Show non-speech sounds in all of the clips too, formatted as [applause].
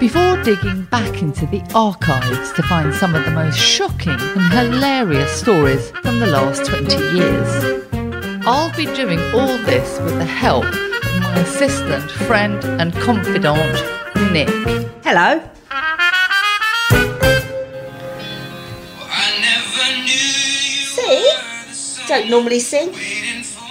before digging back into the archives to find some of the most shocking and hilarious stories from the last 20 years. I'll be doing all this with the help of my assistant, friend, and confidant, Nick. Hello. See? Don't normally sing.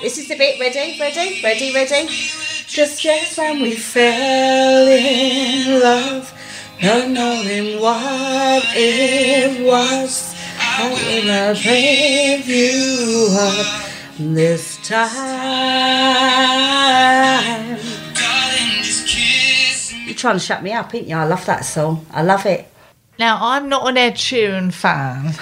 This is the bit. Ready? Ready? Ready? Ready? Just just when we fell in love, not knowing what it was. I will brave you up this time. You're trying to shut me up, ain't you? I love that song. I love it. Now, I'm not an Ed Sheeran fan.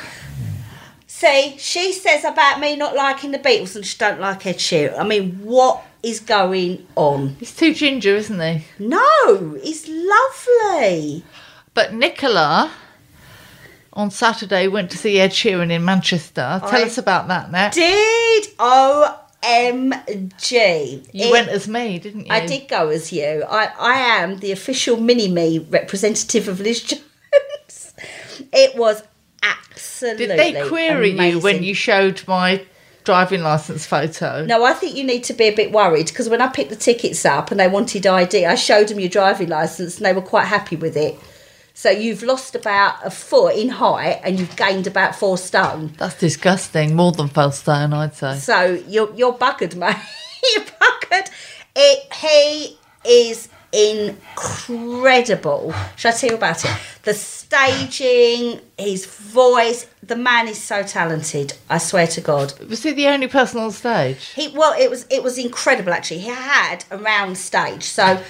See, she says about me not liking the Beatles and she don't like Ed Sheeran. I mean, what is going on? He's too ginger, isn't he? No, he's lovely. But Nicola on Saturday went to see Ed Sheeran in Manchester. Tell I us about that, Nat. Did OMG. You It- went as me, didn't you? I did go as you. I, I am the official mini me representative of Liz [laughs] Jones. it was absolutely. Did they query you when you showed my driving license photo? No, I think you need to be a bit worried because when I picked the tickets up and they wanted ID, I showed them your driving license and they were quite happy with it. So you've lost about a foot in height and you've gained about four stone. That's disgusting. More than four stone, I'd say. So you're you're buggered, [laughs] mate. you're buggered. It he is incredible. Should I tell you about it? The staging, his voice. The man is so talented. I swear to God. Was he the only person on stage? He well, it was it was incredible actually. He had a round stage, so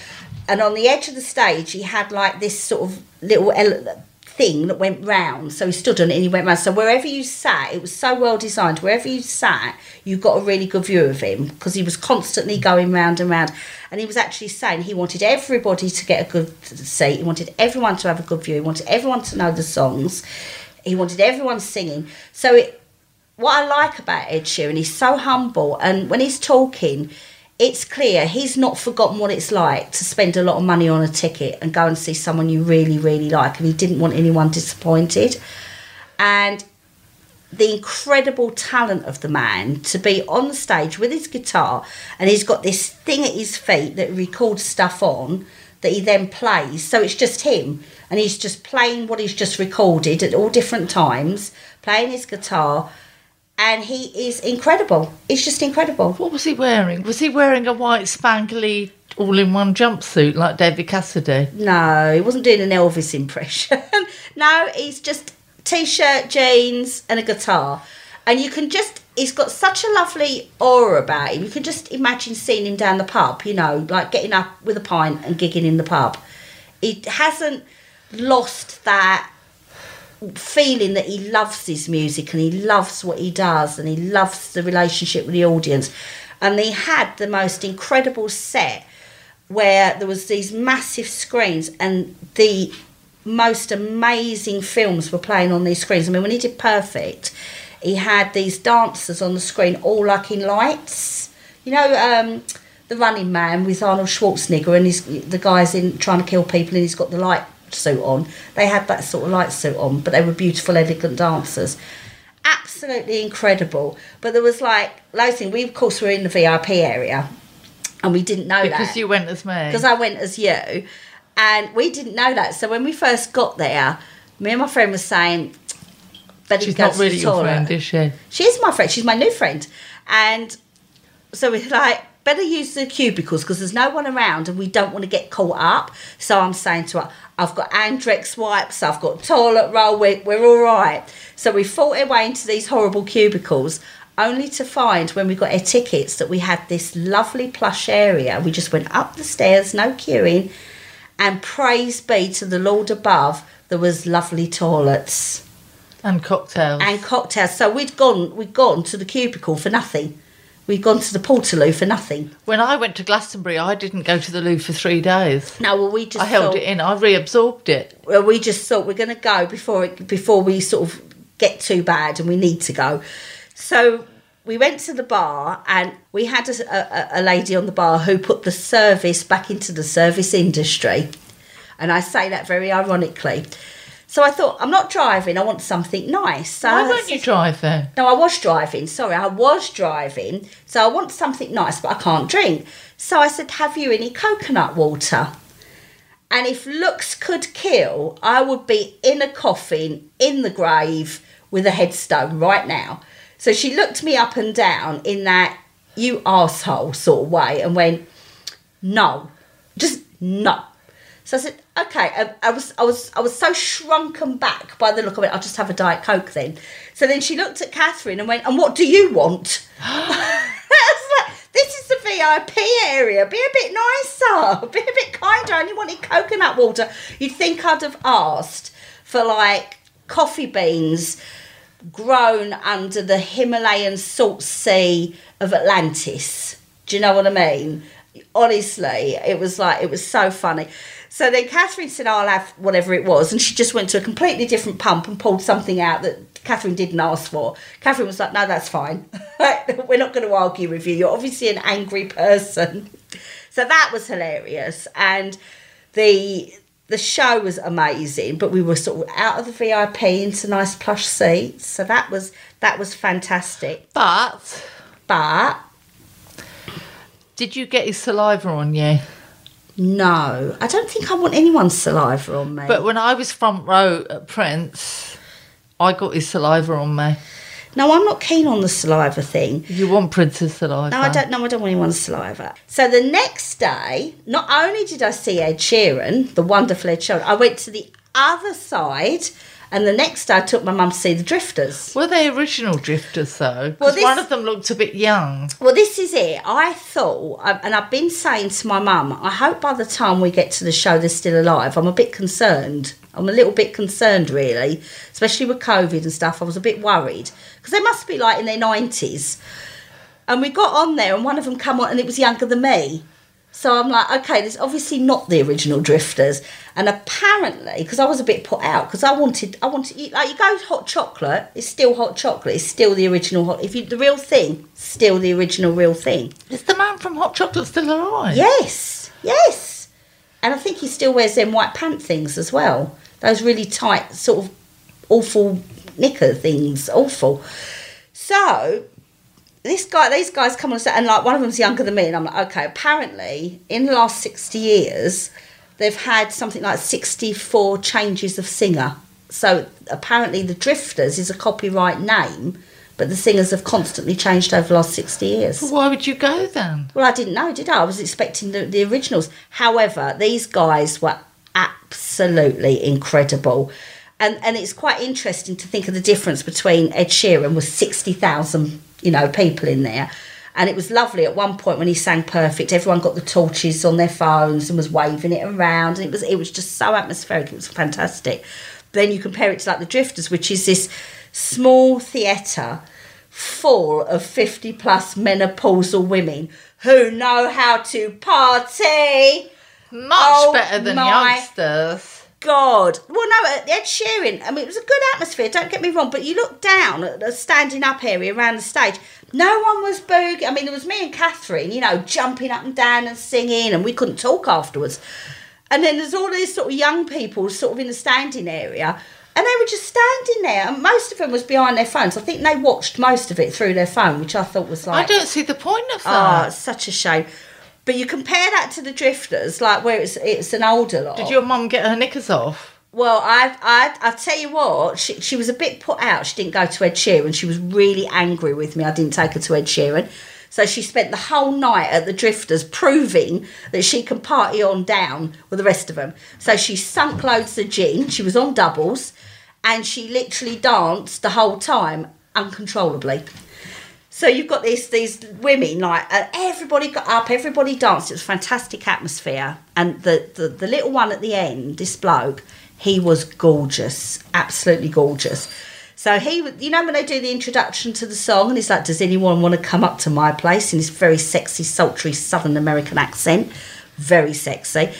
and on the edge of the stage, he had like this sort of little ele- thing that went round. So he stood on it and he went round. So wherever you sat, it was so well designed. Wherever you sat, you got a really good view of him because he was constantly going round and round. And he was actually saying he wanted everybody to get a good seat. He wanted everyone to have a good view. He wanted everyone to know the songs. He wanted everyone singing. So it what I like about Ed Sheeran, he's so humble, and when he's talking, it's clear he's not forgotten what it's like to spend a lot of money on a ticket and go and see someone you really, really like, and he didn't want anyone disappointed. And the incredible talent of the man to be on the stage with his guitar, and he's got this thing at his feet that records stuff on that he then plays. So it's just him, and he's just playing what he's just recorded at all different times, playing his guitar, and he is incredible. It's just incredible. What was he wearing? Was he wearing a white spangly all in one jumpsuit like David Cassidy? No, he wasn't doing an Elvis impression. [laughs] no, he's just t-shirt, jeans, and a guitar. And you can just he's got such a lovely aura about him. You can just imagine seeing him down the pub, you know, like getting up with a pint and gigging in the pub. He hasn't lost that feeling that he loves his music and he loves what he does and he loves the relationship with the audience. And he had the most incredible set where there was these massive screens and the most amazing films were playing on these screens. I mean, when he did Perfect, he had these dancers on the screen, all like in lights. You know, um, the Running Man with Arnold Schwarzenegger, and he's the guy's in trying to kill people, and he's got the light suit on. They had that sort of light suit on, but they were beautiful, elegant dancers. Absolutely incredible. But there was like loads of things. We of course were in the VIP area, and we didn't know that Because that you went as me. because I went as you, and we didn't know that. So when we first got there, me and my friend was saying, "But She's not really your friend, is she? She is my friend. She's my new friend, and so we're like, better use the cubicles because there's no one around, and we don't want to get caught up. So I'm saying to her, I've got Andrex wipes, I've got toilet roll, we're, we're all right. So we fought our way into these horrible cubicles. Only to find when we got our tickets that we had this lovely plush area. We just went up the stairs, no queuing, and praise be to the Lord above, there was lovely toilets. And cocktails. and cocktails. So we'd gone we'd gone to the cubicle for nothing. We'd gone to the Portaloo for nothing. when I went to Glastonbury, I didn't go to the loo for three days. No, well we just I held thought- it in. I reabsorbed it. well, we just thought we're going to go before it, before we sort of get too bad and we need to go. So we went to the bar and we had a, a, a lady on the bar who put the service back into the service industry, and I say that very ironically. So I thought I'm not driving. I want something nice. So Why I won't you there? no, I was driving. Sorry, I was driving. So I want something nice, but I can't drink. So I said, Have you any coconut water? And if looks could kill, I would be in a coffin in the grave with a headstone right now. So she looked me up and down in that you arsehole sort of way and went, No, just no. So I said, okay. I, I was, I was, I was so shrunken back by the look of it. I'll just have a diet coke then. So then she looked at Catherine and went, and what do you want? [laughs] This is the VIP area. Be a bit nicer. [laughs] Be a bit kinder. I only wanted coconut water. You'd think I'd have asked for like coffee beans grown under the Himalayan salt sea of Atlantis. Do you know what I mean? Honestly, it was like it was so funny. So then Catherine said, I'll have whatever it was. And she just went to a completely different pump and pulled something out that Catherine didn't ask for. Catherine was like, No, that's fine. [laughs] We're not going to argue with you. You're obviously an angry person. [laughs] So that was hilarious. And the the show was amazing, but we were sort of out of the VIP into nice plush seats. So that was that was fantastic. But But did you get his saliva on you? No, I don't think I want anyone's saliva on me. But when I was front row at Prince, I got his saliva on me. no, I'm not keen on the saliva thing. You want Prince's saliva? No, I don't. No, I don't want anyone's saliva. So the next day, not only did I see Ed Sheeran, the wonderful Ed Sheeran, I went to the other side, and the next day I took my mum to see the Drifters. Were they original drifters though? Well, Because this- one of them looked a bit young. Well, this is it. I thought, and I've been saying to my mum, I hope by the time we get to the show they're still alive. I'm a bit concerned. I'm a little bit concerned, really, especially with COVID and stuff. I was a bit worried because they must be like in their 90s. And we got on there, and one of them come on, and it was younger than me. So I'm like, okay, this obviously not the original Drifters. And apparently, because I was a bit put out, because I wanted, I wanted, you- like you go hot chocolate, it's still hot chocolate, it's still the original hot. If you the real thing, still the original real thing. Is the man from Hot Chocolate still alive? Yes, yes. And I think he still wears them white pant things as well. Those really tight, sort of awful knicker things. Awful. So this guy, these guys come on set, and like one of them's younger than me, and I'm like, okay. Apparently, in the last sixty years, they've had something like sixty-four changes of singer. So apparently, the Drifters is a copyright name, but the singers have constantly changed over the last sixty years. Why would you go then? Well, I didn't know, did I? I was expecting the, the originals. However, these guys were absolutely incredible. And, and it's quite interesting to think of the difference between Ed Sheeran with 60,000, you know, people in there. And it was lovely at one point when he sang perfect. Everyone got the torches on their phones and was waving it around. And it was it was just so atmospheric. It was fantastic. Then you compare it to like the Drifters, which is this small theatre full of 50 plus menopausal women who know how to party. Much Oh better than youngsters. God. Well, no, uh, Ed Sheeran, I mean, it was a good atmosphere, don't get me wrong, but you look down at the standing up area around the stage, no one was boog. I mean, there was me and Catherine, you know, jumping up and down and singing, and we couldn't talk afterwards. And then there's all these sort of young people sort of in the standing area, and they were just standing there, and most of them was behind their phones. I think they watched most of it through their phone, which I thought was like. I don't see the point of oh, that. it's such a shame. But you compare that to the Drifters, like where it's it's an older lot. Did your mum get her knickers off? Well, I, I, I tell you what, she, she was a bit put out. She didn't go to Ed Sheeran. She was really angry with me. I didn't take her to Ed Sheeran. So she spent the whole night at the Drifters proving that she can party on down with the rest of them. So she sunk loads of gin. She was on doubles and she literally danced the whole time uncontrollably. So you've got these these women like and everybody got up, everybody danced. It was fantastic atmosphere, and the, the the little one at the end, this bloke, he was gorgeous, absolutely gorgeous. So he, you know, when they do the introduction to the song, and he's like, "Does anyone want to come up to my place?" in this very sexy, sultry Southern American accent, very sexy.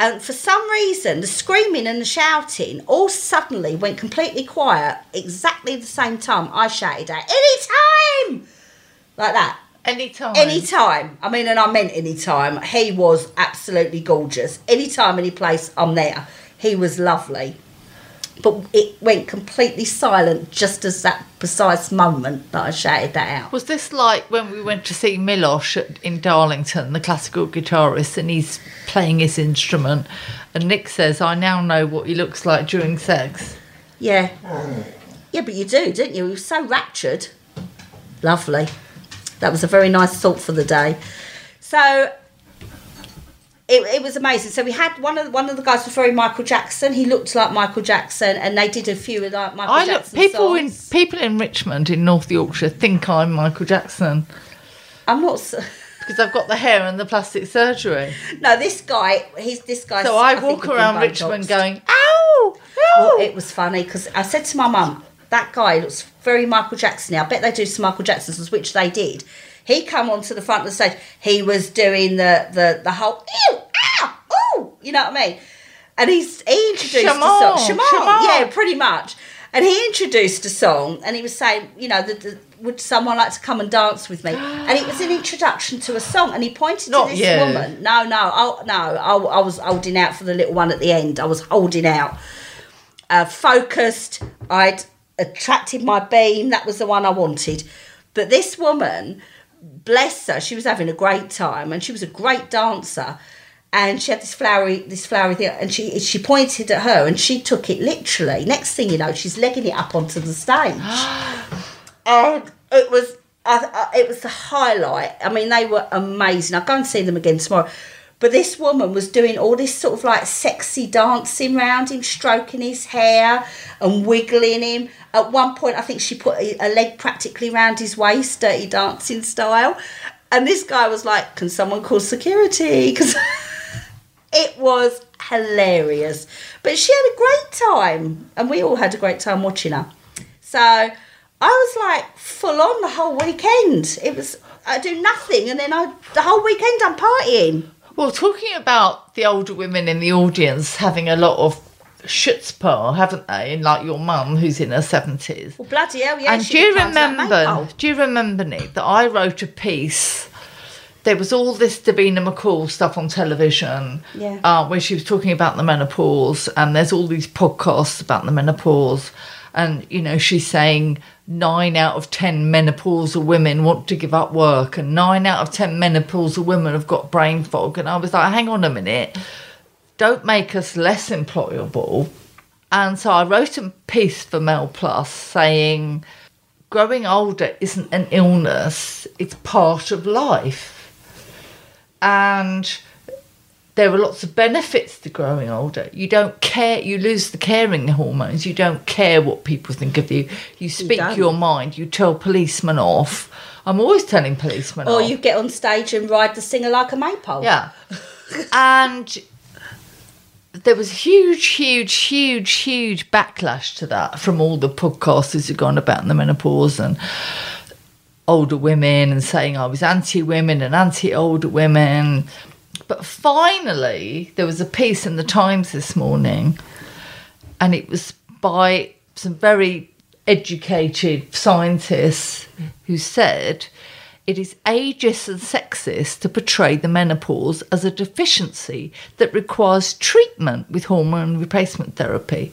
And for some reason, the screaming and the shouting all suddenly went completely quiet. Exactly the same time I shouted out, "Anytime!" like that. Anytime. Anytime. I mean, and I meant anytime. He was absolutely gorgeous. Anytime, any place, I'm there. He was lovely. But it went completely silent just as that precise moment that I shouted that out. Was this like when we went to see Milosh at, in Darlington, the classical guitarist, and he's playing his instrument, and Nick says, "I now know what he looks like during sex." Yeah. Yeah, but you do, didn't you? He was so raptured. Lovely. That was a very nice thought for the day. So it, it was amazing. So we had one of the, one of the guys was very Michael Jackson. He looked like Michael Jackson, and they did a few of like Michael I look Jackson people in people in Richmond in North Yorkshire think I'm Michael Jackson I'm not. because I've got the hair and the plastic surgery. [laughs] No, this guy. He's this guy. So I, think walk around. Richmond going, "Ow, Well, it was funny because I said to my mum, that guy looks very Michael Jackson. Now I bet they do some Michael Jacksons, which they did. He come onto the front of the stage. He was doing the the the whole ew, ah, ooh, you know what I mean? And he's he introduced a song, yeah, pretty much. And he introduced a song, and he was saying, you know, the, the, would someone like to come and dance with me? And it was an introduction to a song, and he pointed Not to this you. woman. No, no, I, no, I, I was holding out for the little one at the end. I was holding out uh, focused. I'd attracted my beam. That was the one I wanted. But this woman, bless her, she was having a great time, and she was a great dancer. And she had this flowery, this flowery thing, and she she pointed at her, and she took it literally. Next thing you know, she's legging it up onto the stage, [gasps] and it was I, I, it was the highlight. I mean, they were amazing. I'll go and see them again tomorrow. But this woman was doing all this sort of like sexy dancing round him, stroking his hair and wiggling him. At one point, I think she put a leg practically round his waist, dirty dancing style. And this guy was like, "Can someone call security?" [laughs] Because it was hilarious. But she had a great time, and we all had a great time watching her. So I was like full on the whole weekend. It was I do nothing, and then I the whole weekend I'm partying. Well, talking about the older women in the audience having a lot of chutzpah, haven't they? And like your mum, who's in her seventies. Well, bloody hell, yeah. and do you remember? Do you remember, Nick, that I wrote a piece? There was all this Davina McCall stuff on television, Yeah. uh, where she was talking about the menopause, and there's all these podcasts about the menopause, and you know she's saying nine out of ten menopausal women want to give up work, and nine out of ten menopausal women have got brain fog, and I was like, hang on a minute, don't make us less employable. And so I wrote a piece for Mail Plus saying, growing older isn't an illness, it's part of life. And there are lots of benefits to growing older. You don't care, you lose the caring hormones, you don't care what people think of you. You speak don't. your mind, you tell policemen off. I'm always telling policemen off. Or off. you get on stage and ride the singer like a maypole. Yeah. [laughs] and there was huge, huge, huge, huge backlash to that from all the podcasters who've gone about the menopause and older women and saying I was anti women and anti older women. But finally, there was a piece in the Times this morning, and it was by some very educated scientists who said it is ageist and sexist to portray the menopause as a deficiency that requires treatment with hormone replacement therapy.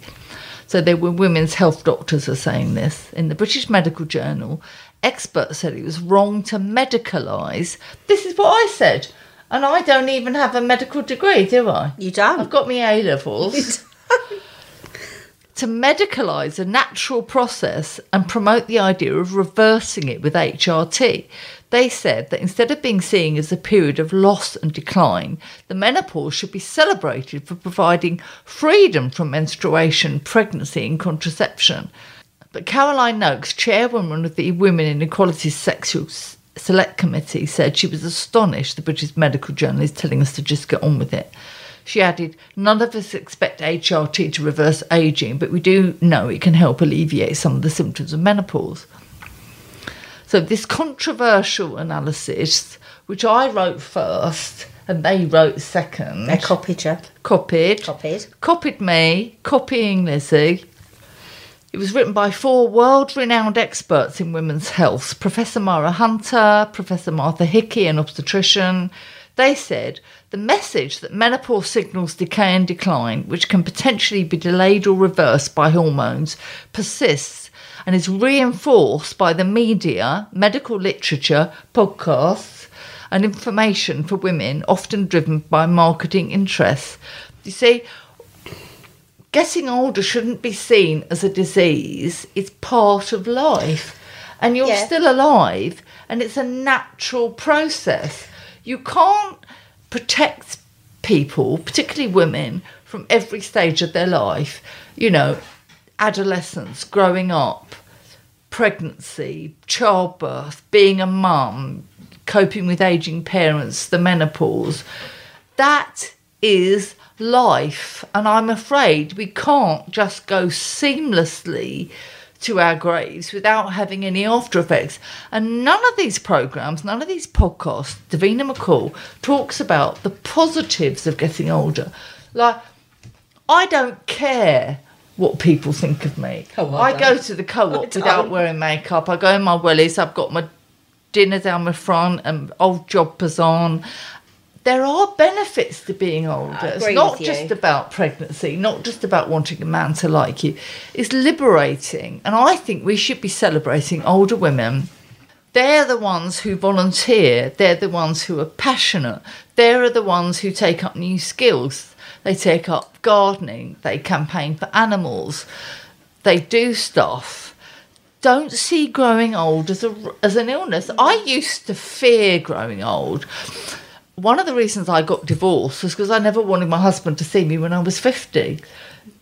So there were women's health doctors are saying this in the British Medical Journal. Experts said it was wrong to medicalise. This is what I said, and I don't even have a medical degree, do I? You don't. I've got my A levels. to medicalise a natural process and promote the idea of reversing it with HRT. They said that instead of being seen as a period of loss and decline, the menopause should be celebrated for providing freedom from menstruation, pregnancy, and contraception. But Caroline Nokes, chairwoman of the Women in Equality Sexual Select Committee, said she was astonished the British Medical Journal is telling us to just get on with it. She added, None of us expect HRT to reverse aging, but we do know it can help alleviate some of the symptoms of menopause. So, this controversial analysis, which I wrote first and they wrote second, They copied you. copied, Copied. copied me, copying Lizzie. It was written by four world renowned experts in women's health Professor Myra Hunter, Professor Martha Hickey, an obstetrician. They said the message that menopause signals decay and decline, which can potentially be delayed or reversed by hormones, persists and is reinforced by the media, medical literature, podcasts, and information for women, often driven by marketing interests. You see, getting older shouldn't be seen as a disease, it's part of life. And you're Yeah. still alive, and it's a natural process. You can't protect people, particularly women, from every stage of their life. You know, adolescence, growing up, pregnancy, childbirth, being a mum, coping with aging parents, the menopause. That is life. And I'm afraid we can't just go seamlessly to our graves without having any after effects. And none of these programs, none of these podcasts, Davina McCall talks about the positives of getting older. Like, I don't care what people think of me. Oh, I I go to the co-op without wearing makeup. I go in my wellies. I've got my dinner down my front and old jobbers on. There are benefits to being older. It's not just about pregnancy, not just about wanting a man to like you. It's liberating. And I think we should be celebrating older women. They're the ones who volunteer. They're the ones who are passionate. They're the ones who take up new skills. They take up gardening. They campaign for animals. They do stuff don't see growing old as a as an illness. I used to fear growing old. One of the reasons I got divorced was because I never wanted my husband to see me when I was fifty.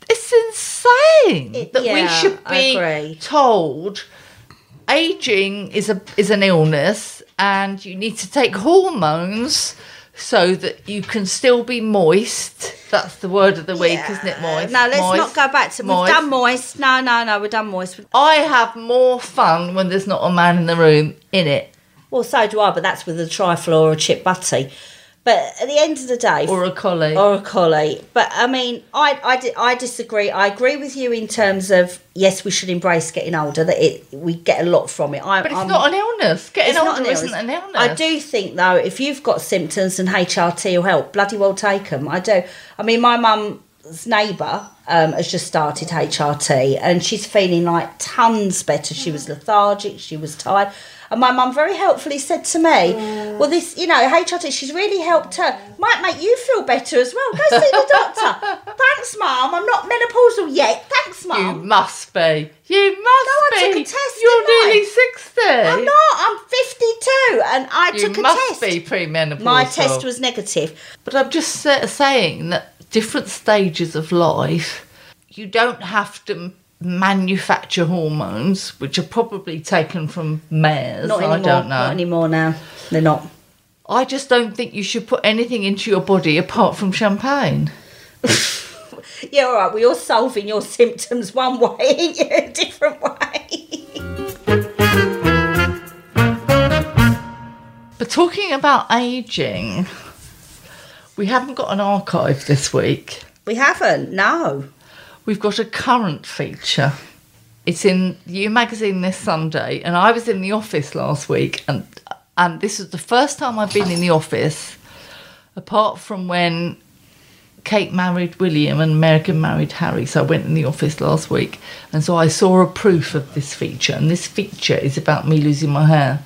It's insane It- that we should be told aging is a is an illness and you need to take hormones so that you can still be moist. That's the word of the week, isn't it? Moist. No, let's Moist. not go back to. Moist. We've done moist. No, no, no. we're done moist. I have more fun when there's not a man in the room in it, Well, so do I, but that's with a trifle or a chip butty. But at the end of the day, or a collie. or a collie. But I mean, I, I, I disagree. I agree with you in terms of yes, we should embrace getting older. That it we get a lot from it. I, but it's I'm- not an illness. Getting older an isn't an illness. I do think though, if you've got symptoms and HRT will help, bloody well take them. I do. I mean, my mum's neighbour um, has just started HRT and she's feeling like tons better. She was lethargic. She was tired. And my mum very helpfully said to me, mm. "Well, this, you know, HRT, she's really helped her. Might make you feel better as well. Go see the doctor. [laughs] Thanks, mum. I'm not menopausal yet. Thanks, mum. You must be. You must I be. took a test, You're didn't I? nearly sixty. I'm not. I'm 52, and I You took a test. must test. be premenopausal. My test was negative. But I'm just sa- saying that different stages of life, you don't have to manufacture hormones, which are probably taken from mares. Not I anymore. don't know. Not anymore now. They're not. I just don't think you should put anything into your body apart from champagne. [laughs] Yeah, all right. Well, you're solving your symptoms one way? [laughs] A different way. But talking about aging, we haven't got an archive this week. we haven't. No. We've got a current feature. It's in You magazine this Sunday, and I was in the office last week, and and this is the first time I've been in the office, apart from when Kate married William and Meghan married Harry. So I went in the office last week, and so I saw a proof of this feature, and this feature is about me losing my hair.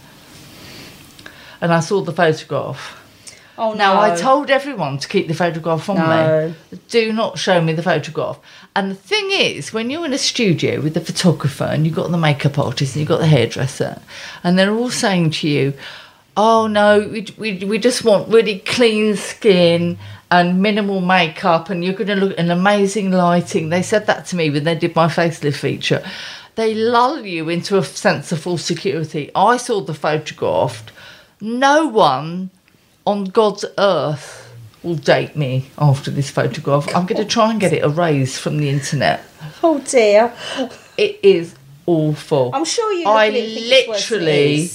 And I saw the photograph. Oh no. Now, I told everyone to keep the photograph from No. me. Do not show me the photograph. And the thing is, when you're in a studio with the photographer and you've got the makeup artist and you've got the hairdresser, and they're all saying to you, oh no, we, we, we just want really clean skin and minimal makeup, and you're going to look in amazing lighting. They said that to me when they did my facelift feature. They lull you into a sense of false security. I saw the photograph. No one on God's earth will date me after this photograph. I'm going to try and get it erased from the internet. Oh dear. It is awful. I'm sure you. I look at it and think it's worse than it literally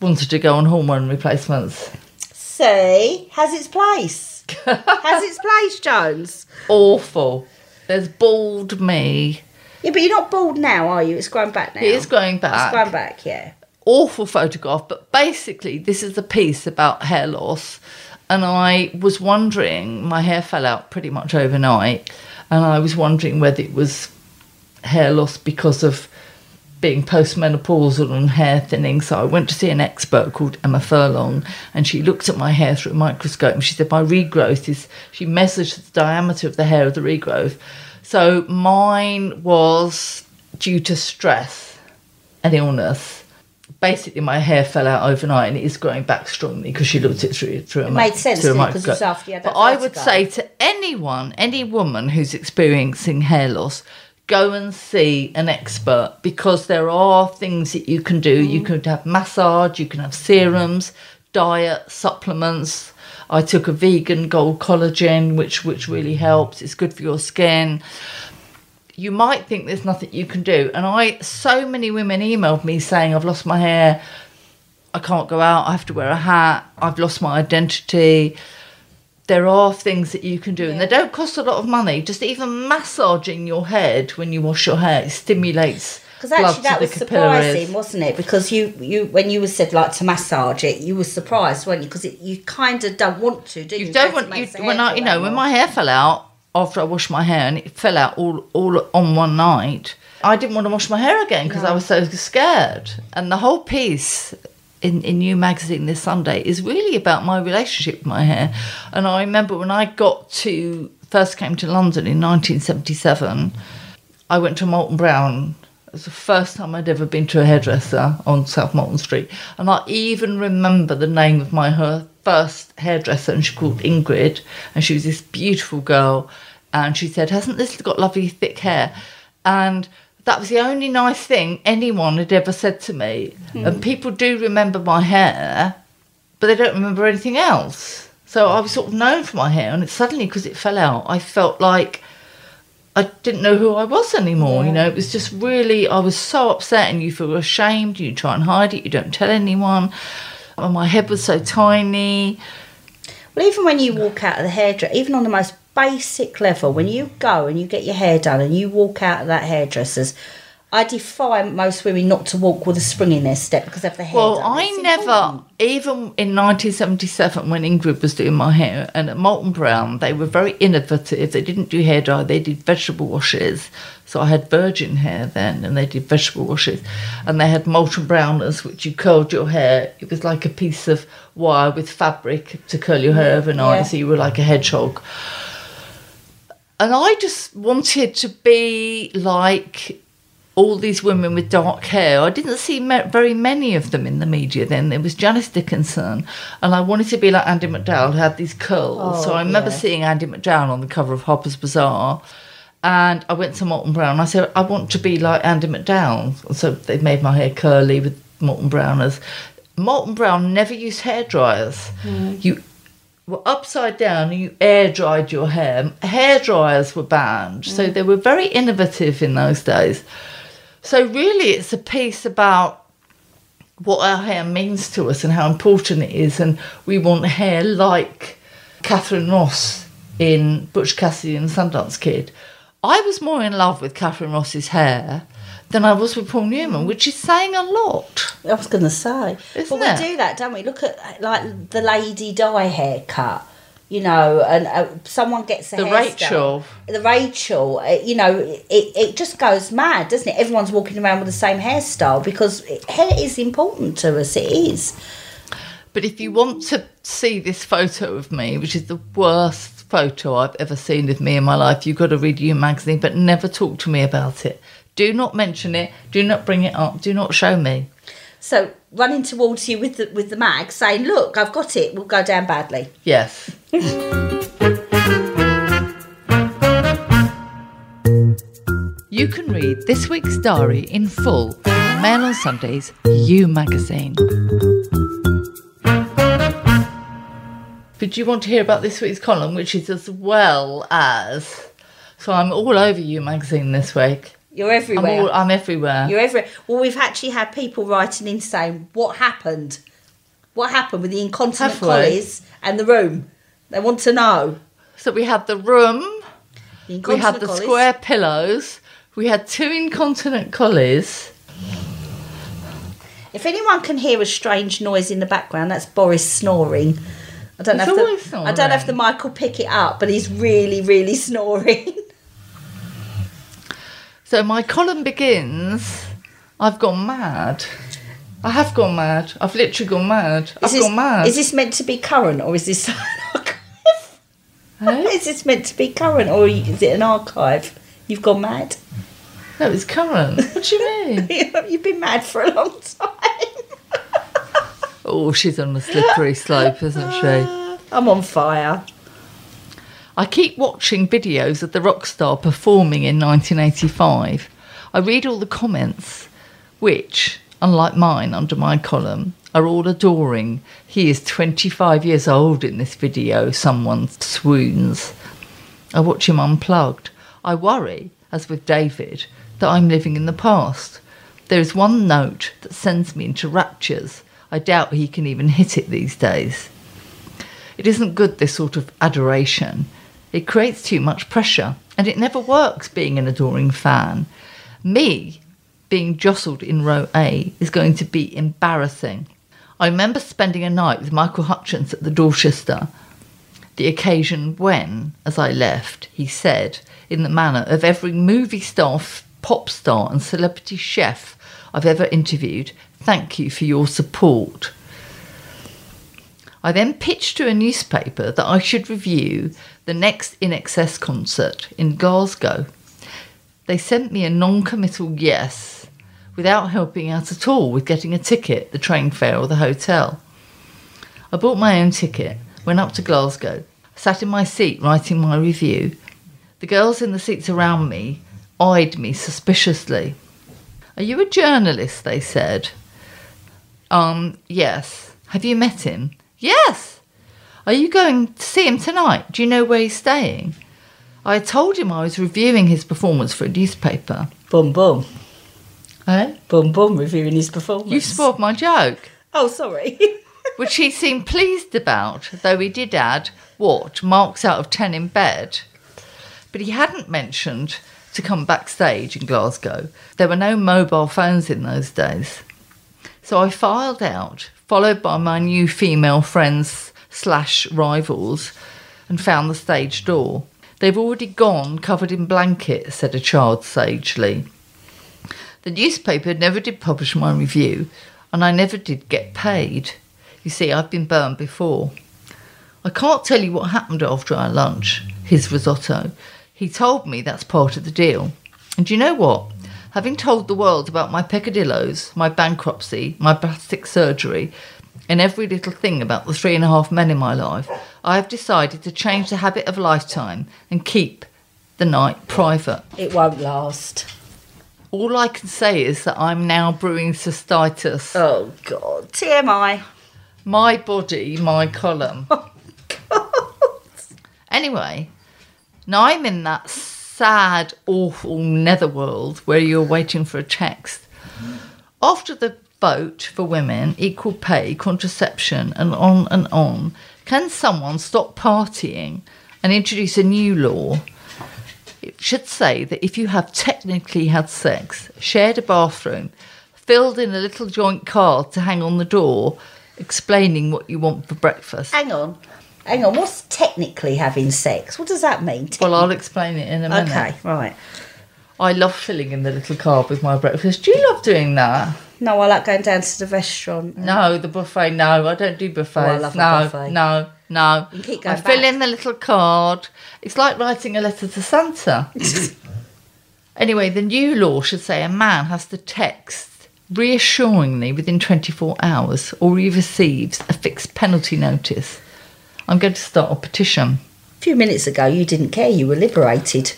wanted to go on hormone replacements. See, has its place. [laughs] has its place, Jones. Awful. There's bald me. Yeah, but you're not bald now, are you? It's growing back now. It is growing back. It's back. back, yeah. awful photograph, but basically, this is a piece about hair loss. And I was wondering, my hair fell out pretty much overnight, and I was wondering whether it was hair loss because of being postmenopausal and hair thinning. So I went to see an expert called Emma Furlong, and she looked at my hair through a microscope and she said, My regrowth is, she measured the diameter of the hair of the regrowth. So mine was due to stress and illness. Basically, my hair fell out overnight, and it is growing back strongly because she looked it through through a It mi- made sense, through a didn't it? 'Cause it was microscope. after you had But I would say to anyone, any woman who's experiencing hair loss, go and see an expert because there are things that you can do. You mm. can have massage, you can have serums, diet, supplements. I took a vegan gold collagen, which which really mm. helps. It's good for your skin you might think there's nothing you can do. And I, so many women emailed me saying, I've lost my hair, I can't go out, I have to wear a hat, I've lost my identity. There are things that you can do, and they don't cost a lot of money. Just even massaging your head when you wash your hair it stimulates Because actually, that was capillaries. surprising, wasn't it? Because you, you, when you were said like to massage it, you were surprised, weren't you? Because you kind of don't want to, do you? You don't want you when I you know when my hair fell out after I washed my hair and it fell out all all on one night. I didn't want to wash my hair again because I was so scared. And the whole piece in in You Magazine this Sunday is really about my relationship with my hair. And I remember when I got to first came to London in 1977, I went to Molton Brown. It was the first time I'd ever been to a hairdresser on South Molton Street. And I even remember the name of my her first hairdresser, and she called Ingrid. And she was this beautiful girl. And she said, Hasn't this got lovely thick hair? And that was the only nice thing anyone had ever said to me. Hmm. And people do remember my hair, but they don't remember anything else. So I was sort of known for my hair, and it suddenly, because it fell out, I felt like I didn't know who I was anymore. You know, it was just really, I was so upset, and you feel ashamed, you try and hide it, you don't tell anyone. And my head was so tiny. Well, even when you walk out of the hairdresser, even on the most basic level, when you go and you get your hair done and you walk out of that hairdresser's, I defy most women not to walk with a spring in their step because of the hair Well, done. I It's never, important. even in 1977 when Ingrid was doing my hair, and at Molton Brown, they were very innovative. They didn't do hair dye, they did vegetable washes. So I had virgin hair then, and they did vegetable washes. And they had Molton Browners, which you curled your hair. It was like a piece of wire with fabric to curl your hair overnight, Yeah. so you were like a hedgehog. And I just wanted to be like all these women with dark hair. I didn't see me- very many of them in the media then. There was Janice Dickinson, and I wanted to be like Andie MacDowell, who had these curls. Oh, so Oh, I remember yeah. seeing Andie MacDowell on the cover of Harper's Bazaar. And I went to Molton Brown. I said, I want to be like Andie MacDowell. So they made my hair curly with Molton Browners. Molton Brown never used hair dryers. Mm. You were upside down and you air dried your hair. Hair dryers were banned. So mm. they were very innovative in those days. So really it's a piece about what our hair means to us and how important it is and we want hair like Katharine Ross in Butch Cassidy and Sundance Kid. I was more in love with Katharine Ross's hair than I was with Paul Newman, which is saying a lot. I was going to say. Isn't but it? we do that, don't we? Look at like the lady Di haircut, you know, and uh, someone gets a The hairstyle. Rachel. The Rachel, uh, you know, it, it just goes mad, doesn't it? Everyone's walking around with the same hairstyle because hair is important to us. It is. But if you want to see this photo of me, which is the worst photo I've ever seen of me in my life, you've got to read You magazine, but never talk to me about it. Do not mention it. Do not bring it up. Do not show me. So running towards you with the with the mag, saying, "Look, I've got it," We'll go down badly. Yes. you can read this week's diary in full in Mail on Sunday's You magazine. But you want to hear about this week's column, which is as well as. So I'm all over you magazine this week. You're I'm, everywhere. all, I'm everywhere. You're everywhere. Well, we've actually had people writing in saying, "What happened? What happened with the incontinent collies and the room?" They want to know. So we had the room, The we had the collies. square pillows, we had two incontinent collies. If anyone can hear a strange noise in the background, that's Boris snoring. I don't know. If the, I don't know if the mic will pick it up, but he's really, really [laughs] snoring. So my column begins. I've gone mad. I have gone mad. I've literally gone mad. I've Is this, gone mad. is this meant to be current or is this an [laughs] archive? [laughs] Is this meant to be current or is it an archive? You've gone mad. No, it's current. What do you mean? [laughs] You've been mad for a long time. oh, she's on a slippery slope, isn't she? I'm on fire. I keep watching videos of the rock star performing in 1985. I read all the comments, which, unlike mine under my column, are all adoring. He is 25 years old in this video, someone swoons. I watch him unplugged. I worry, as with David, that I'm living in the past. There is one note that sends me into raptures. I doubt he can even hit it these days. It isn't good, this sort of adoration. It creates too much pressure, and it never works being an adoring fan. Me being jostled in row A is going to be embarrassing. I remember spending a night with Michael Hutchence at the Dorchester, the occasion when, as I left, he said, in the manner of every movie star, pop star, and celebrity chef I've ever interviewed, thank you for your support. I then pitched to a newspaper that I should review the next INXS concert in Glasgow. They sent me a non committal yes without helping out at all with getting a ticket, the train fare, or the hotel. I bought my own ticket, went up to Glasgow, sat in my seat writing my review. The girls in the seats around me eyed me suspiciously. Are you a journalist? They said. Um, yes. Have you met him? Yes. Are you going to see him tonight? Do you know where he's staying? I told him I was reviewing his performance for a newspaper. Boom, boom. Eh? Boom, boom, reviewing his performance. You spoiled my joke, Oh, sorry. [laughs] which he seemed pleased about, though he did add, what, marks out of 10 in bed? But he hadn't mentioned to come backstage in Glasgow. There were no mobile phones in those days. So I filed out, followed by my new female friends slash rivals, and found the stage door. They've already gone covered in blankets, said a child sagely. The newspaper never did publish my review, and I never did get paid. You see, I've been burned before. I can't tell you what happened after our lunch, his risotto. He told me that's part of the deal. And you know what? Having told the world about my peccadillos, my bankruptcy, my plastic surgery, and every little thing about the three and a half men in my life, I have decided to change the habit of lifetime and keep the night private. it won't last. All I can say is that I'm now brewing cystitis. Oh, God. TMI. My body, my column. [laughs] Oh, anyway, now I'm in that sad, awful netherworld where you're waiting for a text. After the vote for women, equal pay, contraception, and on and on, can someone stop partying and introduce a new law? It should say that if you have technically had sex, shared a bathroom, filled in a little joint card to hang on the door, explaining what you want for breakfast. Hang on. Hang on. What's technically having sex? What does that mean? Well, I'll explain it in a minute. okay, right. I love filling in the little card with my breakfast. Do you love doing that? No, I like going down to the restaurant. No, the buffet. No, I don't do buffets. Oh, I love a no, buffet. no, no. You keep I going fill back. in the little card. It's like writing a letter to Santa. [laughs] anyway, the new law should say a man has to text reassuringly within 24 hours or he receives a fixed penalty notice. I'm going to start a petition. A few minutes ago, you didn't care. You were liberated.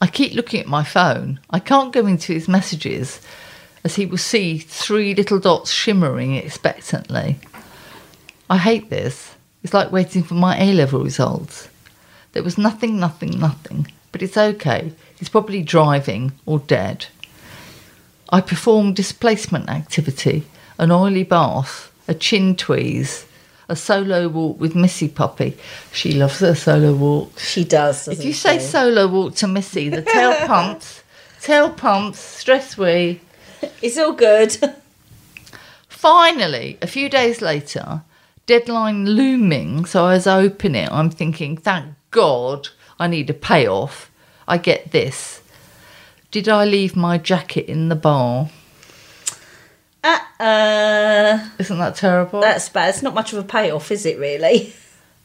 I keep looking at my phone. I can't go into his messages as he will see three little dots shimmering expectantly. I hate this. It's like waiting for my A level results. There was nothing, nothing, nothing. But it's okay. He's probably driving or dead. I perform displacement activity, an oily bath, a chin tweeze, a solo walk with Missy Puppy. She loves her solo walk. She does. If you say she? solo walk to Missy, the tail [laughs] pumps, tail pumps, stress wee. [laughs] it's all good. Finally, a few days later, deadline looming, so as I open it, I'm thinking, thank God I need a payoff. I get this. Did I leave my jacket in the bar? Uh, uh, Isn't that terrible? that's bad. It's not much of a payoff, is it? Really?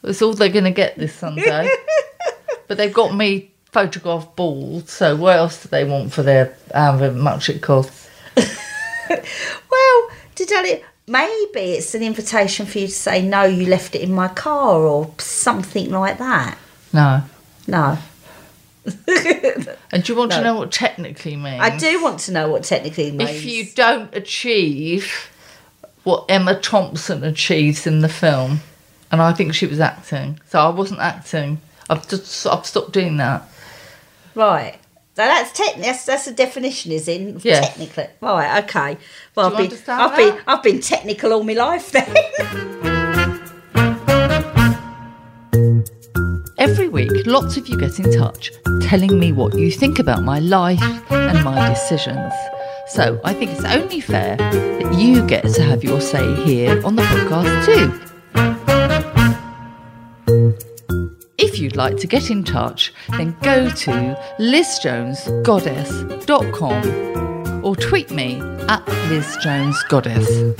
It's all they're going to get this Sunday. [laughs] but they've got me photographed bald, so what else do they want for their however much it costs? [laughs] Well, did I? Maybe it's an invitation for you to say no. You left it in my car or something like that. No. No, [laughs] And do you want to know what technically means? I do want to know what technically means. If you don't achieve what Emma Thompson achieves in the film, and I think she was acting, so I wasn't acting. I've just I've stopped doing that. right. So that's tech. That's, that's the definition, is in Yeah. technically. Right. Okay. Well, Do I've been, understand I've been. I've been technical all my life then. [laughs] Every week, lots of you get in touch, telling me what you think about my life and my decisions. So I think it's only fair that you get to have your say here on the podcast too. You'd like to get in touch, then go to lizjonesgoddess.com or tweet me at lizjonesgoddess.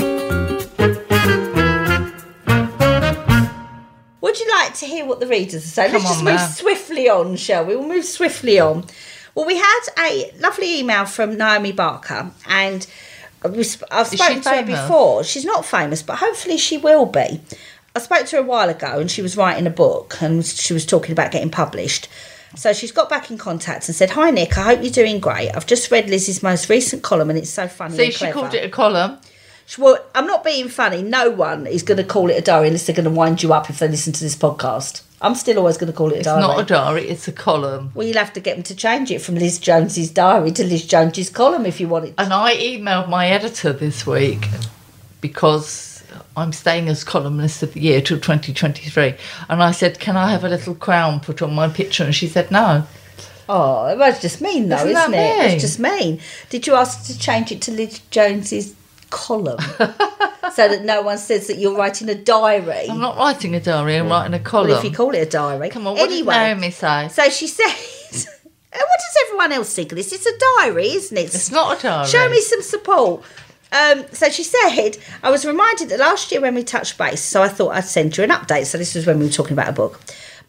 Would you like to hear what the readers are saying? Come Let's just move now. swiftly on, shall we? We'll move swiftly on. Well, we had a lovely email from Naomi Barker, and I've spoken to her before. She's not famous, but hopefully she will be. I spoke to her a while ago, and she was writing a book, and she was talking about getting published. So she's got back in contact and said, "Hi Nick, I hope you're doing great. I've just read Lizzie's most recent column, and it's so funny See, she clever." called it a column. Well, I'm not being funny. No one is going to call it a diary unless they're going to wind you up if they listen to this podcast. I'm still always going to call it a diary. It's not a diary, it's a column. well, you'll have to get them to change it from Liz Jones's diary to Liz Jones's column if you want it. And I emailed my editor this week because I'm staying as columnist of the year till 2023. And I said, Can I have a little crown put on my picture? And she said, No. Oh, it was just mean though, Isn't isn't, it? mean? It's just mean. Did you ask to change it to Liz Jones's column [laughs] so that no one says that you're writing a diary? I'm not writing a diary, I'm writing a Well, column. if you call it a diary. Come on, what anyway, did Naomi say? so she said, [laughs] what does everyone else think of this? It's a diary, isn't it? It's not a diary. Show me some support. Um, so she said, I was reminded that last year when we touched base, so I thought I'd send you an update. So this was when we were talking about a book.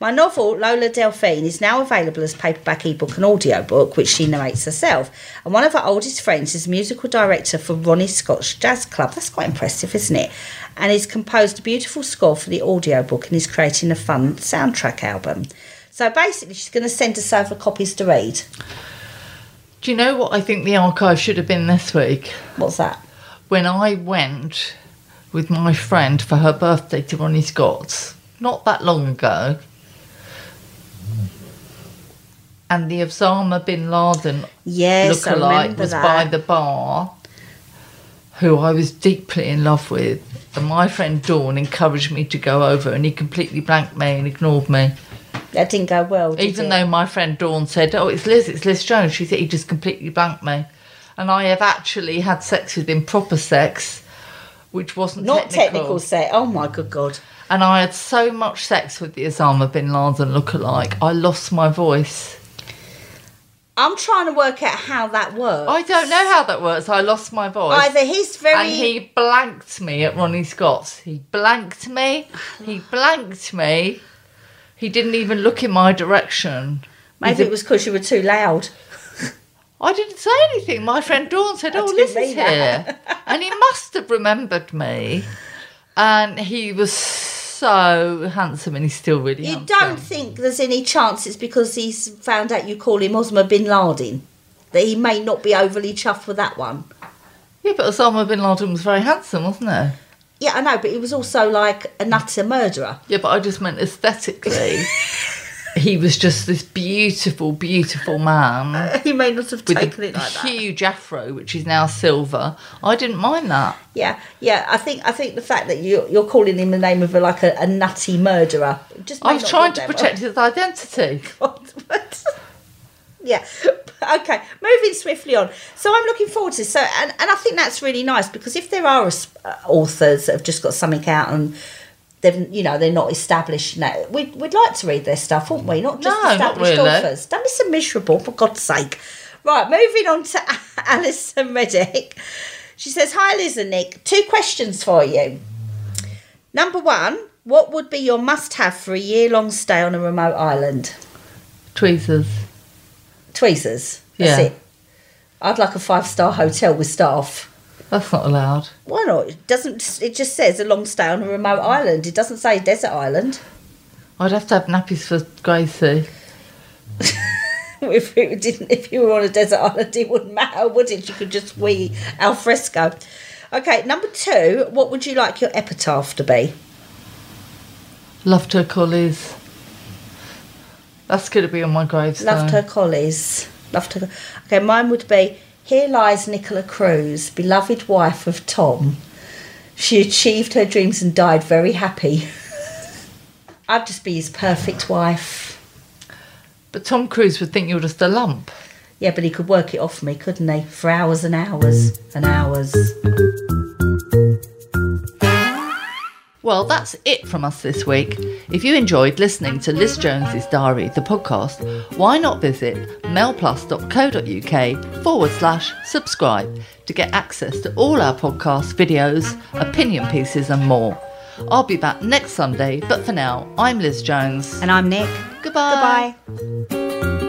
My novel, Lola Delphine, is now available as paperback, ebook, and audiobook, which she narrates herself. And one of her oldest friends is musical director for Ronnie Scott's Jazz Club. That's quite impressive, isn't it? And he's composed a beautiful score for the audiobook and is creating a fun soundtrack album. So basically, she's going to send us over copies to read. Do you know what I think the archive should have been this week? What's that? When I went with my friend for her birthday to Ronnie Scott's, not that long ago, and the Osama bin Laden Yes, lookalike was that. by the bar, who I was deeply in love with. And my friend Dawn encouraged me to go over, and he completely blanked me and ignored me. That didn't go well. Did Even it? though my friend Dawn said, "Oh, it's Liz, it's Liz Jones," she said he just completely blanked me. And I have actually had sex with him, proper sex, which wasn't not technical. technical set. Oh my good god! And I had so much sex with the Osama bin Laden lookalike, I lost my voice. I'm trying to work out how that works. I don't know how that works. I lost my voice. Either he's very. And he blanked me at Ronnie Scott's. He blanked me. He blanked me. He didn't even look in my direction. maybe it was because you were too loud. I didn't say anything. My friend Dawn said, "Oh, Liz is here," [laughs] and he must have remembered me. And he was so handsome, and he's still really You handsome. don't think there's any chance it's because he's found out you call him Osama bin Laden that he may not be overly chuffed with that one. Yeah, but Osama bin Laden was very handsome, wasn't he? Yeah, I know, but he was also like a nutter murderer. Yeah, but I just meant aesthetically. [laughs] he was just this beautiful, beautiful man [laughs] He may not have taken a it like that. huge afro, which is now silver. I didn't mind that. Yeah, yeah. I think I think the fact that you you're calling him the name of a, like a, a nutty murderer. Just I was trying to protect his identity. well. [laughs] yeah. Okay. Moving swiftly on. So I'm looking forward to this. So and, and I think that's really nice because if there are uh, authors that have just got something out and they've you know they're not established now, we'd we'd like to read their stuff, wouldn't we? Not just No, not established really. authors. Don't be so miserable for God's sake. Right. Moving on to [laughs] Alison Reddick. She says, "Hi, Liz and Nick. Two questions for you." Number one, what would be your must have for a year long stay on a remote island? Tweezers. Tweezers. That's Yeah. it. I'd like a five star hotel with staff. That's not allowed. Why not? It doesn't it just says a long stay on a remote island. It doesn't say desert island. I'd have to have nappies for Gracie. [laughs] if it didn't if you were on a desert island it wouldn't matter, would it? You could just wee al fresco. Okay, number two, what would you like your epitaph to be? Loved her collies. That's going to be on my gravestone. Loved her collies. Loved her. Okay, mine would be Here lies Nicola Cruise, beloved wife of Tom. She achieved her dreams and died very happy. [laughs] I'd just be his perfect wife. But Tom Cruise would think you're just a lump. Yeah, but he could work it off me, couldn't he? For hours and hours and hours. Well, that's it from us this week. If you enjoyed listening to Liz Jones's Diary, the podcast, why not visit mailplus.co.uk forward slash subscribe to get access to all our podcasts, videos, opinion pieces, and more. I'll be back next Sunday, but for now, I'm Liz Jones. And I'm Nick. Goodbye. Goodbye.